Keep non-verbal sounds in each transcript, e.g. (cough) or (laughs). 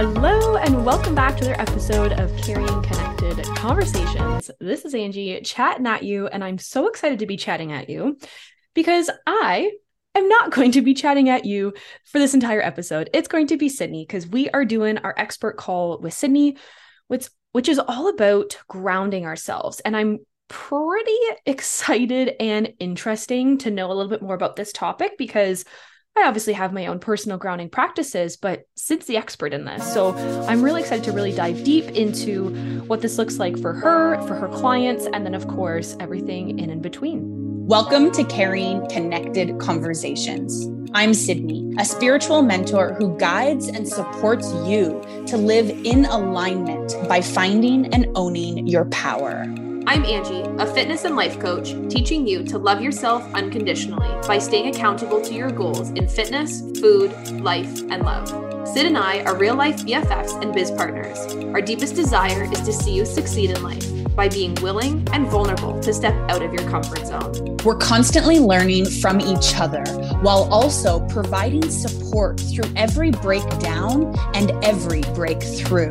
Hello, and welcome back to another episode of Carrying Connected Conversations. This is Angie chatting at you, and I'm so excited to be chatting at you because I am not (laughs) going to be chatting at you for this entire episode. It's going to be Sydney because we are doing our expert call with Sydney, which, which is all about grounding ourselves. And I'm pretty excited and interesting to know a little bit more about this topic because I obviously have my own personal grounding practices, but Sid's the expert in this. So I'm really excited to really dive deep into what this looks like for her, for her clients, and then, of course, everything in and between. Welcome to Carrying Connected Conversations. I'm Sydney, a spiritual mentor who guides and supports you to live in alignment by finding and owning your power. I'm Angie, a fitness and life coach, teaching you to love yourself unconditionally by staying accountable to your goals in fitness, food, life, and love. Sid and I are real life BFFs and biz partners. Our deepest desire is to see you succeed in life by being willing and vulnerable to step out of your comfort zone. We're constantly learning from each other while also providing support through every breakdown and every breakthrough.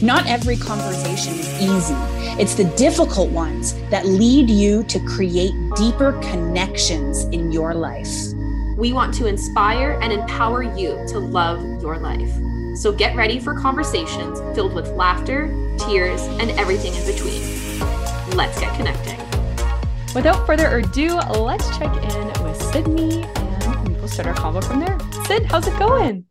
Not every conversation is easy. It's the difficult ones that lead you to create deeper connections in your life. We want to inspire and empower you to love your life. So get ready for conversations filled with laughter, tears, and everything in between. Let's get connecting. Without further ado, let's check in with Sydney and we will start our convo from there. Sid, how's it going?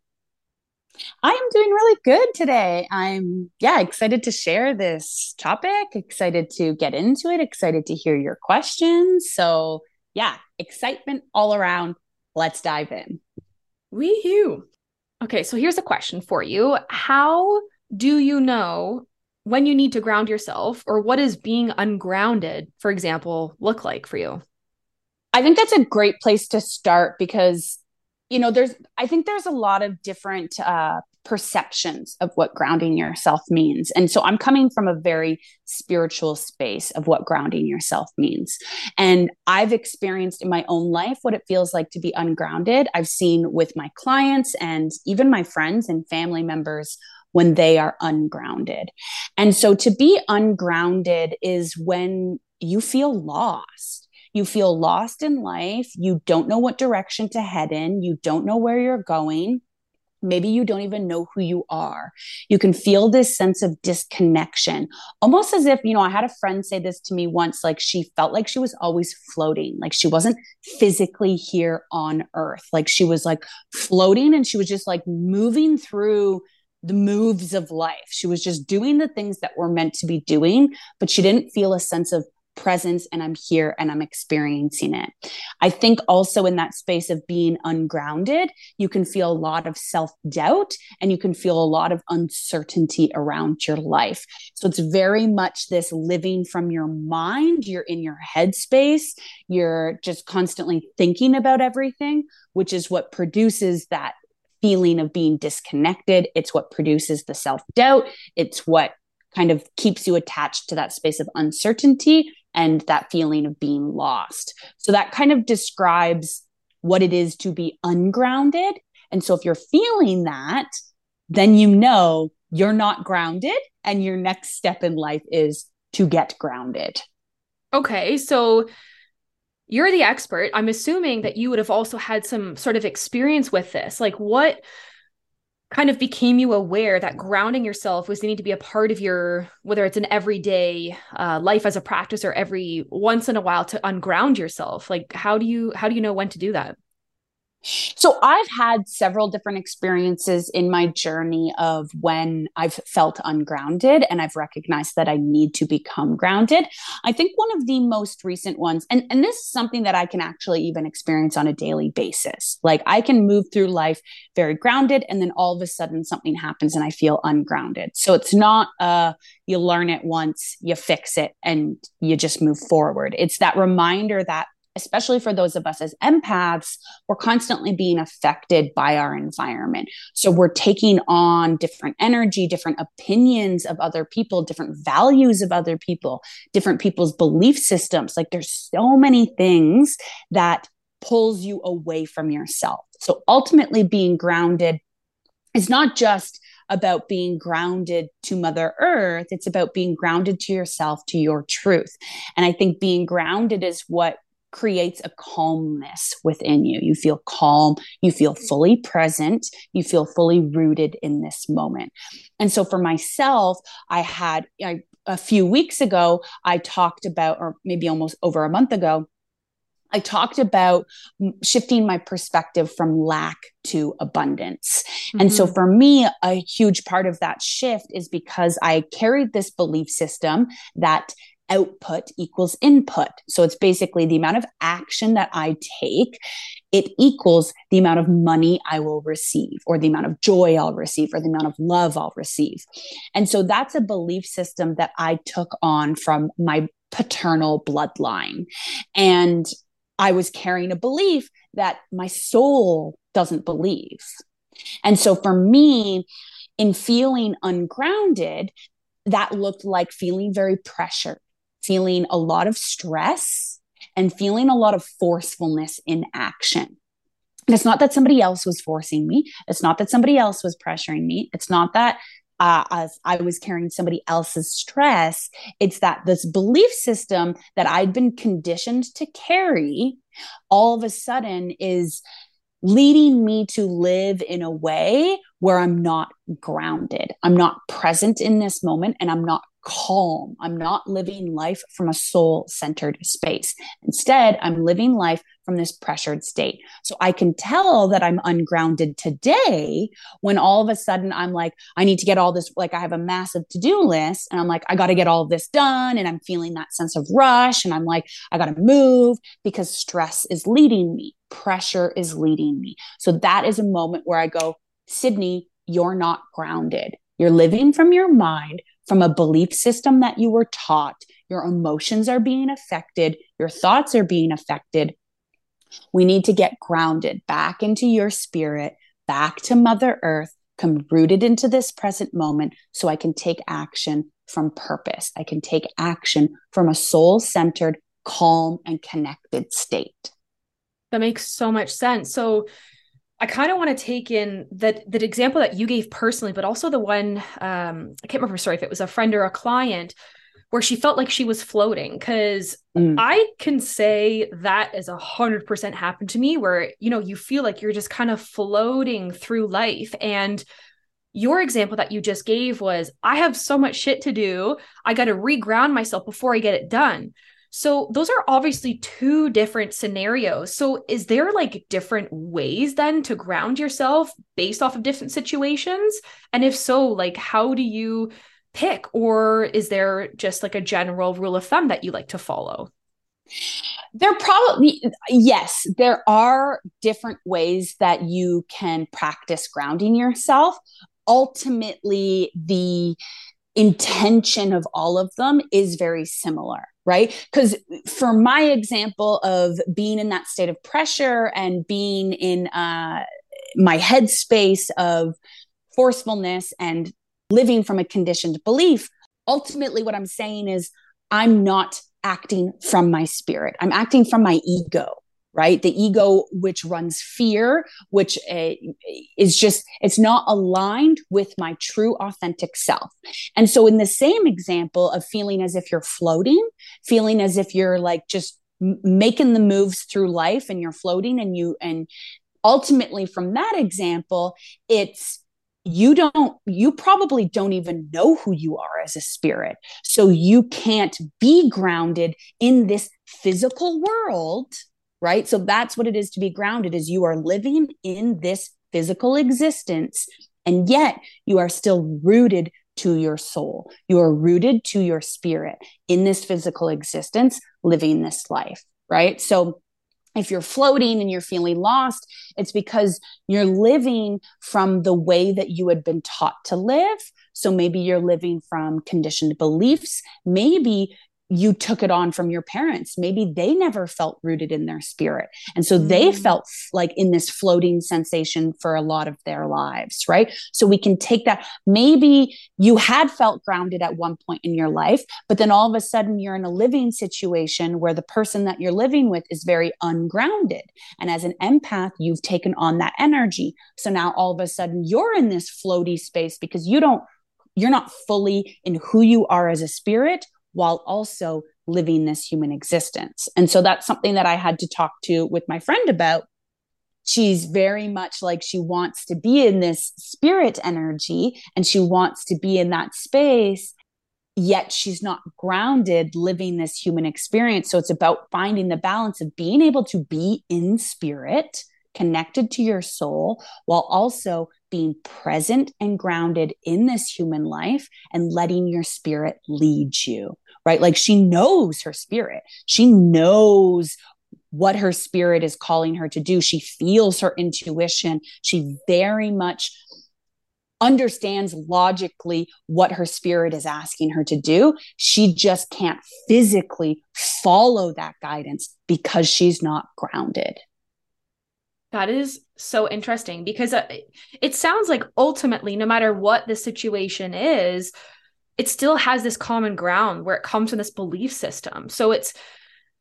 I am doing really good today. I'm, yeah, excited to share this topic, excited to get into it, excited to hear your questions. So, yeah, excitement all around. Let's dive in. Wee hoo. Okay, so here's a question for you How do you know when you need to ground yourself, or what does being ungrounded, for example, look like for you? I think that's a great place to start because you know there's i think there's a lot of different uh, perceptions of what grounding yourself means. And so i'm coming from a very spiritual space of what grounding yourself means. And i've experienced in my own life what it feels like to be ungrounded. I've seen with my clients and even my friends and family members when they are ungrounded. And so to be ungrounded is when you feel lost you feel lost in life. You don't know what direction to head in. You don't know where you're going. Maybe you don't even know who you are. You can feel this sense of disconnection, almost as if, you know, I had a friend say this to me once like she felt like she was always floating, like she wasn't physically here on earth. Like she was like floating and she was just like moving through the moves of life. She was just doing the things that were meant to be doing, but she didn't feel a sense of presence and I'm here and I'm experiencing it. I think also in that space of being ungrounded, you can feel a lot of self doubt and you can feel a lot of uncertainty around your life. So it's very much this living from your mind. You're in your head space, You're just constantly thinking about everything, which is what produces that feeling of being disconnected. It's what produces the self doubt. It's what kind of keeps you attached to that space of uncertainty and that feeling of being lost. So that kind of describes what it is to be ungrounded. And so if you're feeling that, then you know you're not grounded and your next step in life is to get grounded. Okay, so you're the expert. I'm assuming that you would have also had some sort of experience with this. Like what kind of became you aware that grounding yourself was needing to be a part of your whether it's an everyday uh, life as a practice or every once in a while to unground yourself. Like how do you how do you know when to do that so I've had several different experiences in my journey of when I've felt ungrounded and I've recognized that I need to become grounded. I think one of the most recent ones, and, and this is something that I can actually even experience on a daily basis. Like I can move through life very grounded and then all of a sudden something happens and I feel ungrounded. So it's not uh you learn it once, you fix it and you just move forward. It's that reminder that especially for those of us as empaths, we're constantly being affected by our environment. So we're taking on different energy, different opinions of other people, different values of other people, different people's belief systems. Like there's so many things that pulls you away from yourself. So ultimately being grounded is not just about being grounded to Mother Earth. It's about being grounded to yourself, to your truth. And I think being grounded is what creates a calmness within you. You feel calm, you feel fully present, you feel fully rooted in this moment. And so for myself, I had I, a few weeks ago, I talked about, or maybe almost over a month ago, I talked about shifting my perspective from lack to abundance. Mm-hmm. And so mm-hmm. for me, a huge part of that shift is because I carried this belief system that output equals input. So it's basically the amount of action that I take, it equals the amount of money I will receive, or the amount of joy I'll receive, or the amount of love I'll receive. And so that's a belief system that I took on from my paternal bloodline. And I was carrying a belief that my soul doesn't believe. And so for me, in feeling ungrounded, that looked like feeling very pressured, feeling a lot of stress, and feeling a lot of forcefulness in action. And it's not that somebody else was forcing me. It's not that somebody else was pressuring me. It's not that uh, as I was carrying somebody else's stress. It's that this belief system that I'd been conditioned to carry all of a sudden is leading me to live in a way where I'm not grounded. I'm not present in this moment and I'm not calm. I'm not living life from a soul centered space. Instead, I'm living life from this pressured state. So I can tell that I'm ungrounded today when all of a sudden I'm like, I need to get all this, like I have a massive to do list and I'm like, I got to get all of this done. And I'm feeling that sense of rush. And I'm like, I got to move because stress is leading me, pressure is leading me. So that is a moment where I go, Sydney, you're not grounded. You're living from your mind from a belief system that you were taught. Your emotions are being affected, your thoughts are being affected. We need to get grounded back into your spirit, back to Mother Earth, come rooted into this present moment so I can take action from purpose. I can take action from a soul centered, calm, and connected state. That makes so much sense. So, I kind of want to take in that that example that you gave personally, but also the one um, I can't remember. Sorry, if it was a friend or a client where she felt like she was floating. Because mm. I can say that as a hundred percent happened to me, where you know you feel like you're just kind of floating through life. And your example that you just gave was, I have so much shit to do. I got to reground myself before I get it done. So those are obviously two different scenarios. So is there like different ways then to ground yourself based off of different situations? And if so, like how do you pick or is there just like a general rule of thumb that you like to follow? There probably yes, there are different ways that you can practice grounding yourself. Ultimately, the intention of all of them is very similar right? Because for my example of being in that state of pressure and being in uh, my headspace of forcefulness and living from a conditioned belief, ultimately what I'm saying is I'm not acting from my spirit. I'm acting from my ego right? The ego which runs fear which uh, is just it's not aligned with my true authentic self. And so in the same example of feeling as if you're floating feeling as if you're like just making the moves through life and you're floating and you and ultimately from that example it's you don't you probably don't even know who you are as a spirit. So you can't be grounded in this physical world right so that's what it is to be grounded is you are living in this physical existence and yet you are still rooted to your soul you are rooted to your spirit in this physical existence living this life right so if you're floating and you're feeling lost, it's because you're living from the way that you had been taught to live. So maybe you're living from conditioned beliefs. Maybe you took it on from your parents. Maybe they never felt rooted in their spirit. And so mm. they felt like in this floating sensation for a lot of their lives, right? So we can take that. Maybe you had felt grounded at one point in your life, but then all of a sudden you're in a living situation where the person that you're living with is very ungrounded. And as an empath, you've taken on that energy. So now all of a sudden you're in this floaty space because you don't you're not fully in who you are as a spirit while also living this human existence. And so that's something that I had to talk to with my friend about. She's very much like she wants to be in this spirit energy and she wants to be in that space, yet she's not grounded living this human experience. So it's about finding the balance of being able to be in spirit, connected to your soul, while also being present and grounded in this human life and letting your spirit lead you right? Like she knows her spirit. She knows what her spirit is calling her to do. She feels her intuition. She very much understands logically what her spirit is asking her to do. She just can't physically follow that guidance because she's not grounded. That is so interesting because uh, it sounds like ultimately, no matter what the situation is, it still has this common ground where it comes from this belief system. So it's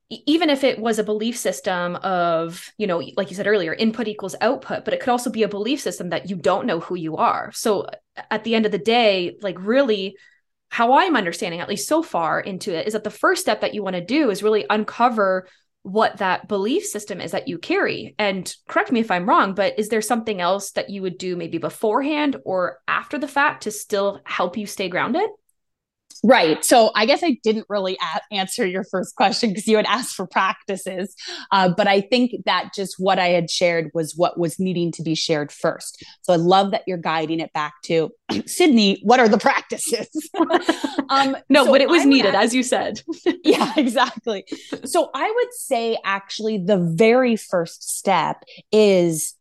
even if it was a belief system of, you know, like you said earlier, input equals output, but it could also be a belief system that you don't know who you are. So uh, at the end of the day, like really how I'm understanding, at least so far into it, is that the first step that you want to do is really uncover what that belief system is that you carry. And correct me if I'm wrong, but is there something else that you would do maybe beforehand or after the fact to still help you stay grounded? Right. So I guess I didn't really a- answer your first question because you had asked for practices. Uh, but I think that just what I had shared was what was needing to be shared first. So I love that you're guiding it back to (clears throat) Sydney. What are the practices? (laughs) um, no, so but it was needed, ask- as you said. (laughs) yeah, exactly. So I would say actually the very first step is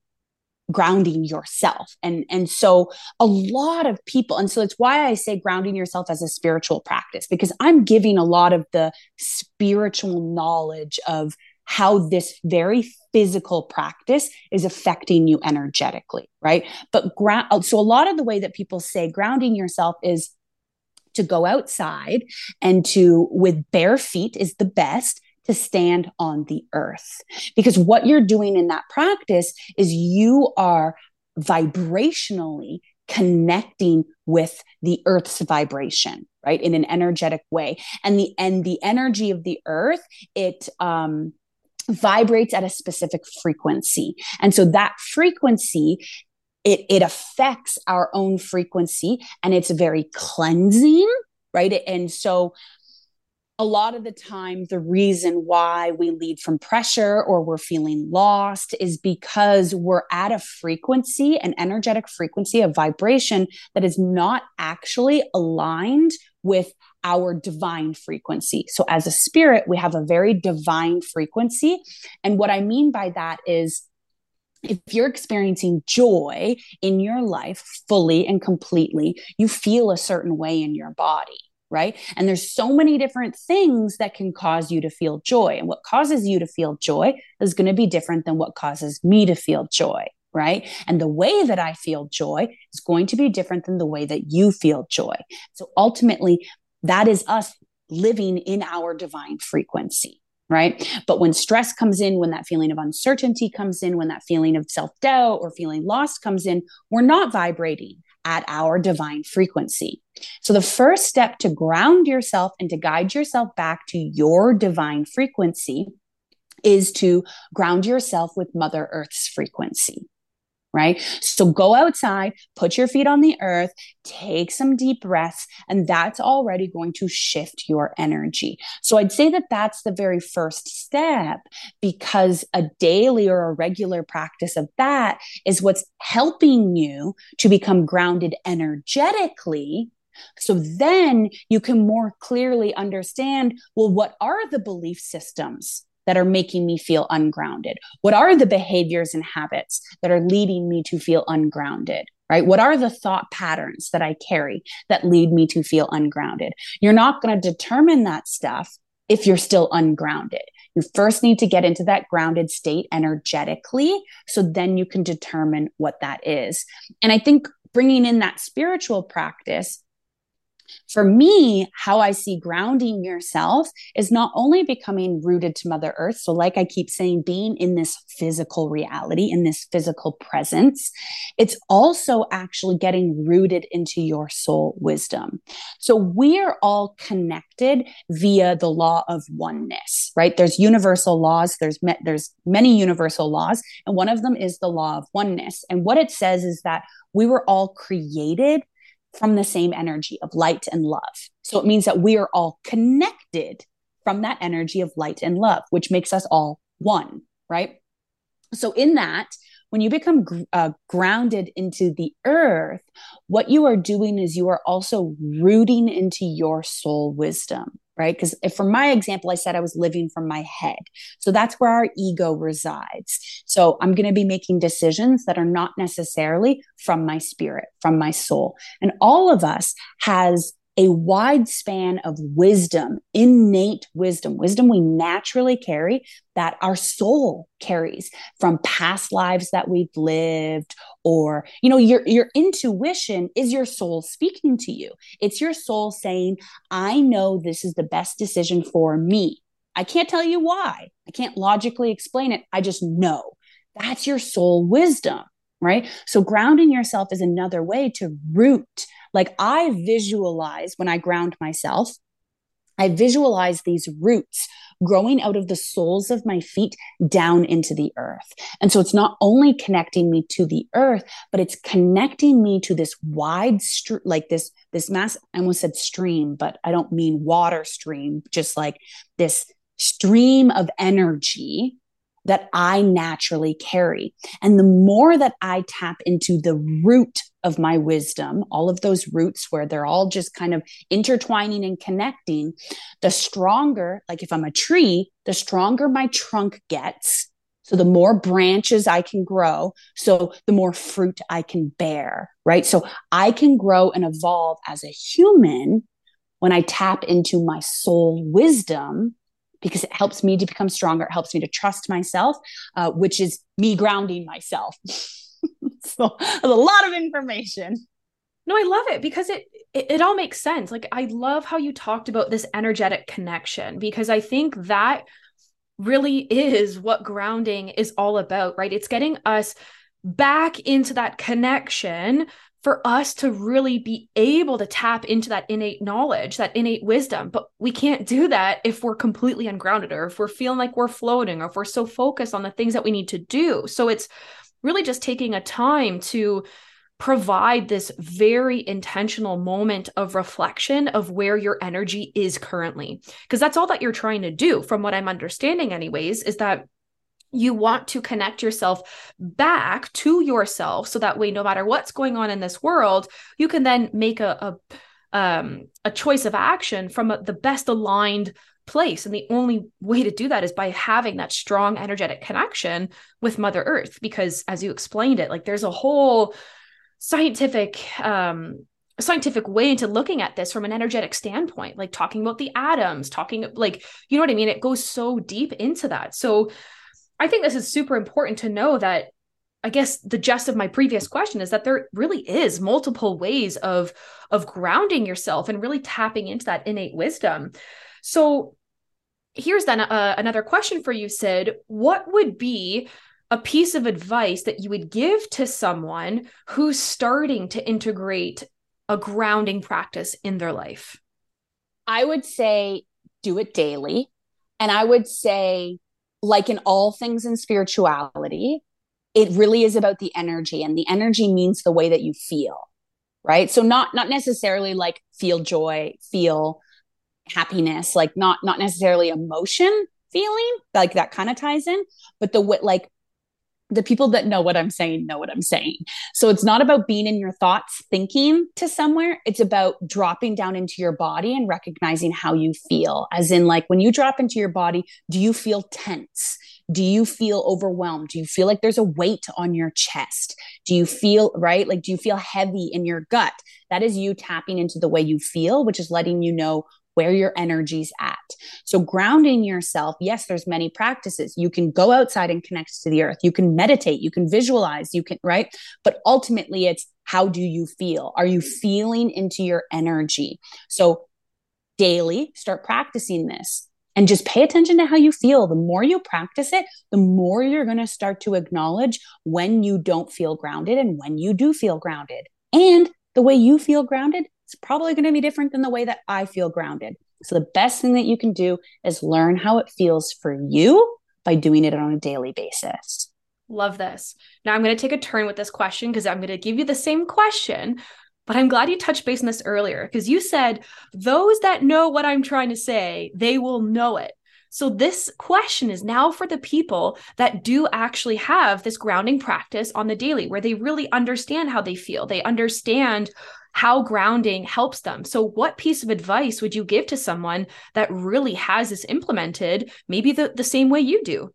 grounding yourself. And and so a lot of people and so it's why i say grounding yourself as a spiritual practice because i'm giving a lot of the spiritual knowledge of how this very physical practice is affecting you energetically right? But ground so a lot of the way that people say grounding yourself is to go outside and to with bare feet is the best to stand on the earth. Because what you're doing in that practice is you are vibrationally connecting with the earth's vibration right in an energetic way. And the and the energy of the earth it um vibrates at a specific frequency. And so that frequency it it affects our own frequency and it's very cleansing right? And so a lot of the time, the reason why we lead from pressure or we're feeling lost is because we're at a frequency, an energetic frequency, a vibration that is not actually aligned with our divine frequency. So, as a spirit, we have a very divine frequency. And what I mean by that is, if you're experiencing joy in your life fully and completely, you feel a certain way in your body right? And there's so many different things that can cause you to feel joy. And what causes you to feel joy is going to be different than what causes me to feel joy, right? And the way that I feel joy is going to be different than the way that you feel joy. So ultimately, that is us living in our divine frequency right? But when stress comes in, when that feeling of uncertainty comes in, when that feeling of self doubt or feeling lost comes in, we're not vibrating at our divine frequency. So, the first step to ground yourself and to guide yourself back to your divine frequency is to ground yourself with Mother Earth's frequency right? So go outside, put your feet on the earth, take some deep breaths, and that's already going to shift your energy. So I'd say that that's the very first step because a daily or a regular practice of that is what's helping you to become grounded energetically so then you can more clearly understand well, what are the belief systems that are making me feel ungrounded? What are the behaviors and habits that are leading me to feel ungrounded? right? What are the thought patterns that I carry that lead me to feel ungrounded? You're not going to determine that stuff if you're still ungrounded. You first need to get into that grounded state energetically. So then you can determine what that is. And I think bringing in that spiritual practice for me, how I see grounding yourself is not only becoming rooted to Mother Earth. So, like I keep saying, being in this physical reality, in this physical presence, it's also actually getting rooted into your soul wisdom. So, we're all connected via the law of oneness, right? There's universal laws, there's, me- there's many universal laws, and one of them is the law of oneness. And what it says is that we were all created from the same energy of light and love. So it means that we are all connected from that energy of light and love, which makes us all one, right? So, in that, when you become uh, grounded into the earth, what you are doing is you are also rooting into your soul wisdom right? Because if for my example, I said I was living from my head. So that's where our ego resides. So I'm going to be making decisions that are not necessarily from my spirit, from my soul. And all of us has a wide span of wisdom, innate wisdom, wisdom we naturally carry that our soul carries from past lives that we've lived or you know your your intuition is your soul speaking to you. It's your soul saying, "I know this is the best decision for me." I can't tell you why. I can't logically explain it. I just know. That's your soul wisdom right? So grounding yourself is another way to root. Like I visualize when I ground myself, I visualize these roots growing out of the soles of my feet down into the earth. And so it's not only connecting me to the earth, but it's connecting me to this wide stream, like this, this mass, I almost said stream, but I don't mean water stream, just like this stream of energy that I naturally carry. And the more that I tap into the root of my wisdom, all of those roots where they're all just kind of intertwining and connecting, the stronger, like if I'm a tree, the stronger my trunk gets. So the more branches I can grow, so the more fruit I can bear, right? So I can grow and evolve as a human when I tap into my soul wisdom because it helps me to become stronger. It helps me to trust myself, uh, which is me grounding myself. (laughs) so there's a lot of information. No, I love it because it, it it all makes sense. Like I love how you talked about this energetic connection because I think that really is what grounding is all about, right? It's getting us back into that connection for us to really be able to tap into that innate knowledge, that innate wisdom. But we can't do that if we're completely ungrounded or if we're feeling like we're floating or if we're so focused on the things that we need to do. So it's really just taking a time to provide this very intentional moment of reflection of where your energy is currently. Because that's all that you're trying to do, from what I'm understanding, anyways, is that you want to connect yourself back to yourself so that way no matter what's going on in this world you can then make a a, um, a choice of action from a, the best aligned place. And the only way to do that is by having that strong energetic connection with mother earth because as you explained it like there's a whole scientific um scientific way into looking at this from an energetic standpoint like talking about the atoms talking like you know what i mean? It goes so deep into that. So I think this is super important to know that I guess the gist of my previous question is that there really is multiple ways of of grounding yourself and really tapping into that innate wisdom. So here's then uh, another question for you Sid. What would be a piece of advice that you would give to someone who's starting to integrate a grounding practice in their life? I would say do it daily. And I would say like in all things in spirituality, it really is about the energy and the energy means the way that you feel right? So not not necessarily like feel joy feel happiness like not not necessarily emotion feeling like that kind of ties in but the what like the people that know what I'm saying know what I'm saying. So it's not about being in your thoughts thinking to somewhere. It's about dropping down into your body and recognizing how you feel. As in, like when you drop into your body, do you feel tense? Do you feel overwhelmed? Do you feel like there's a weight on your chest? Do you feel, right? Like, do you feel heavy in your gut? That is you tapping into the way you feel, which is letting you know where your energy's at. So grounding yourself, yes, there's many practices. You can go outside and connect to the earth. You can meditate, you can visualize, you can, right? But ultimately it's how do you feel? Are you feeling into your energy? So daily start practicing this and just pay attention to how you feel. The more you practice it, the more you're going to start to acknowledge when you don't feel grounded and when you do feel grounded. And the way you feel grounded probably going to be different than the way that I feel grounded. So the best thing that you can do is learn how it feels for you by doing it on a daily basis. Love this. Now I'm going to take a turn with this question because I'm going to give you the same question, but I'm glad you touched base on this earlier because you said those that know what I'm trying to say, they will know it. So this question is now for the people that do actually have this grounding practice on the daily where they really understand how they feel. They understand how grounding helps them. So what piece of advice would you give to someone that really has this implemented maybe the, the same way you do?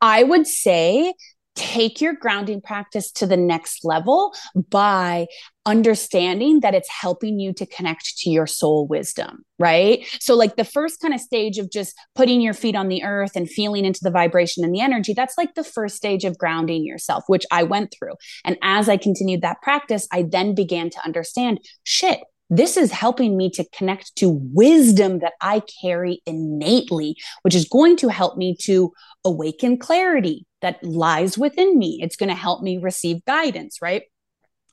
I would say take your grounding practice to the next level by understanding that it's helping you to connect to your soul wisdom, right? So, like the first kind of stage of just putting your feet on the earth and feeling into the vibration and the energy, that's like the first stage of grounding yourself, which I went through. And as I continued that practice, I then began to understand shit, this is helping me to connect to wisdom that I carry innately, which is going to help me to awaken clarity that lies within me. It's going to help me receive guidance, right?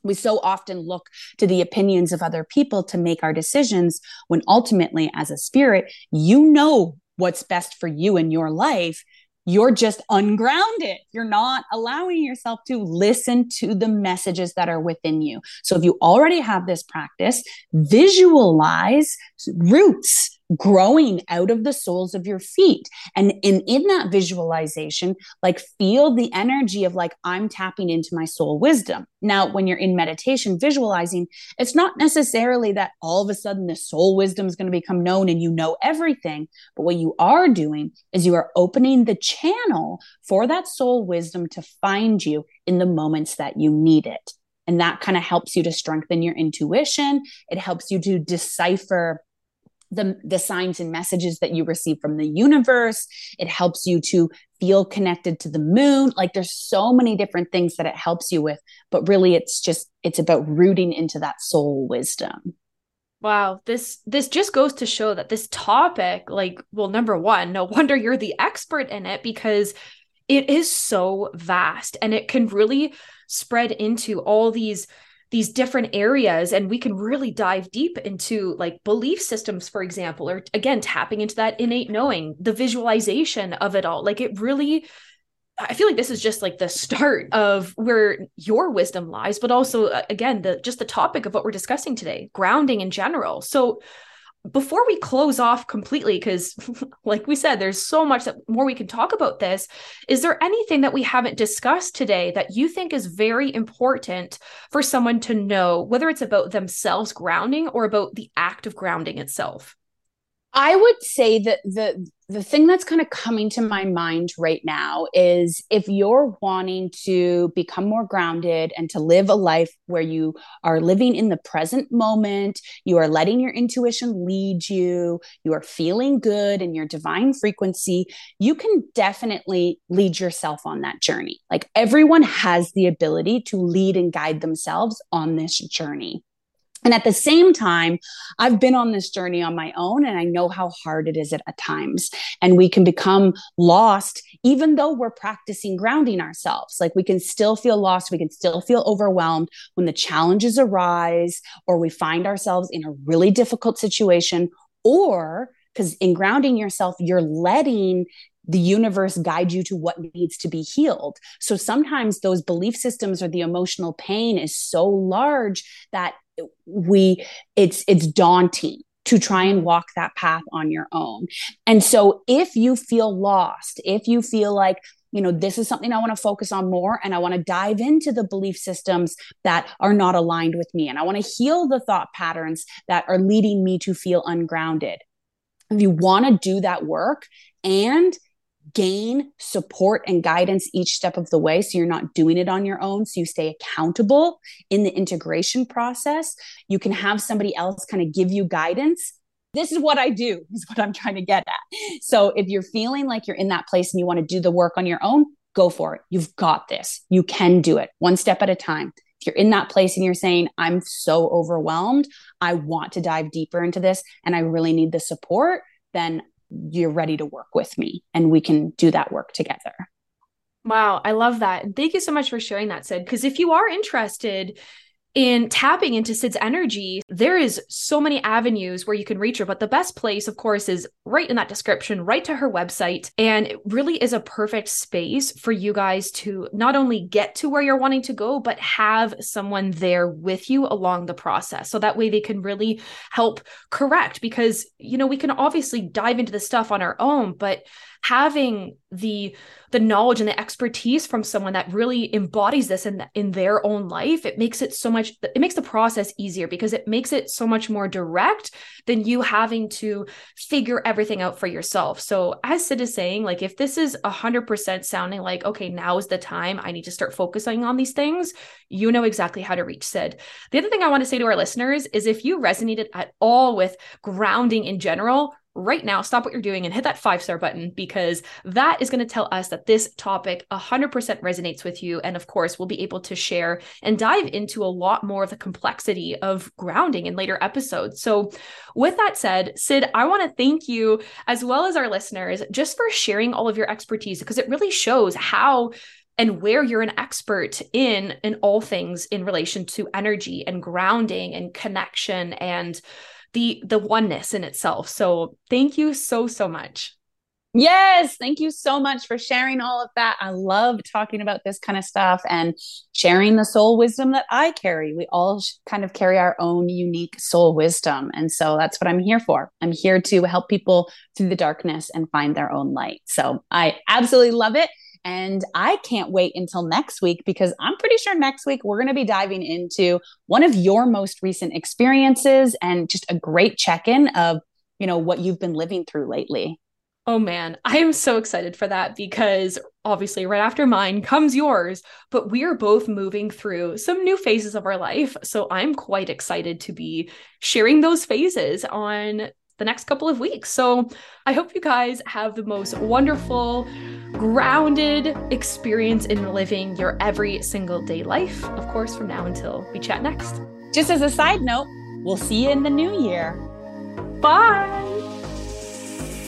We so often look to the opinions of other people to make our decisions when ultimately, as a spirit, you know what's best for you in your life you're just ungrounded. You're not allowing yourself to listen to the messages that are within you. So if you already have this practice, visualize roots growing out of the soles of your feet. And in, in that visualization, like feel the energy of like, I'm tapping into my soul wisdom. Now, when you're in meditation, visualizing, it's not necessarily that all of a sudden the soul wisdom is going to become known and you know everything. But what you are doing is you are opening the channel for that soul wisdom to find you in the moments that you need it. And that kind of helps you to strengthen your intuition. It helps you to decipher the, the signs and messages that you receive from the universe. It helps you to feel connected to the moon. Like there's so many different things that it helps you with, but really it's just, it's about rooting into that soul wisdom. Wow, this this just goes to show that this topic like well number 1, no (laughs) wonder you're the expert in it because it is so vast and it can really spread into all these these different areas and we can really dive deep into like belief systems for example or again tapping into that innate knowing the visualization of it all like it really I feel like this is just like the start of where your wisdom lies, but also uh, again the just the topic of what we're discussing today, grounding in general. So before we close off completely because (laughs) like we said there's so much that more we can talk about this. Is there anything that we haven't discussed today that you think is very important for someone to know whether it's about themselves grounding or about the act of grounding itself? I would say that the the thing that's kind of coming to my mind right now is if you're wanting to become more grounded and to live a life where you are living in the present moment, you are letting your intuition lead you, you are feeling good in your divine frequency, you can definitely lead yourself on that journey. Like everyone has the ability to lead and guide themselves on this journey. And at the same time, I've been on this journey on my own and I know how hard it is at, at, times. And we can become lost even though we're practicing grounding ourselves. Like we can still feel lost, we can still feel overwhelmed when the challenges arise or we find ourselves in a really difficult situation or because in grounding yourself, you're letting the universe guide you to what needs to be healed. So sometimes those belief systems or the emotional pain is so large that we it's it's daunting to try and walk that path on your own. And so if you feel lost, if you feel like you know this is something i want to focus on more and i want to dive into the belief systems that are not aligned with me and i want to heal the thought patterns that are leading me to feel ungrounded if you want to do that work and gain support and guidance each step of the way so you're not doing it on your own so you stay accountable in the integration process you can have somebody else kind of give you guidance this is what I do, (laughs) is what I'm trying to get at. So if you're feeling like you're in that place and you want to do the work on your own, go for it. You've got this. You can do it one step at a time. If you're in that place and you're saying, I'm so overwhelmed, I want to dive deeper into this and I really need the support, then you're ready to work with me and we can do that work together. Wow, I love that. And thank you so much for sharing that, Sid. Because if you are interested in tapping into Sid's energy, there is so many avenues where you can reach her. But the best place, of course, is right in that description, right to her website. And it really is a perfect space for you guys to not only get to where you're wanting to go, but have someone there with you along the process. So that way they can really help correct because, you know, we can obviously dive into the stuff on our own, but having the the knowledge and the expertise from someone that really embodies this in in their own life it makes it so much it makes the process easier because it makes it so much more direct than you having to figure everything out for yourself. So as sid is saying like if this is 100% sounding like okay now is the time i need to start focusing on these things you know exactly how to reach sid. The other thing i want to say to our listeners is if you resonated at all with grounding in general right now, stop what you're doing and hit that five star button because that is going to tell us that this topic 100% resonates with you. And of course, we'll be able to share and dive into a lot more of the complexity of grounding in later episodes. So, with that said, Sid, I want to thank you as well as our listeners just for sharing all of your expertise because it really shows how and where you're an expert in in all things in relation to energy and grounding and connection and the the oneness in itself. So thank you so so much. Yes, thank you so much for sharing all of that. I love talking about this kind of stuff and sharing the soul wisdom that I carry. We all kind of carry our own unique soul wisdom. And so that's what I'm here for. I'm here to help people through the darkness and find their own light. So I absolutely love it. And I can't wait until next week because I'm pretty sure next week we're going to be diving into one of your most recent experiences and just a great check in of, you know, what you've been living through lately. Oh man, I am so excited for that because obviously, right after mine comes yours, but we are both moving through some new phases of our life. So I'm quite excited to be sharing those phases on the next couple of weeks. So I hope you guys have the most wonderful, grounded experience in living your every single day life, of course, from now until we chat next. Just as a side note, we'll see you in the new year. Bye.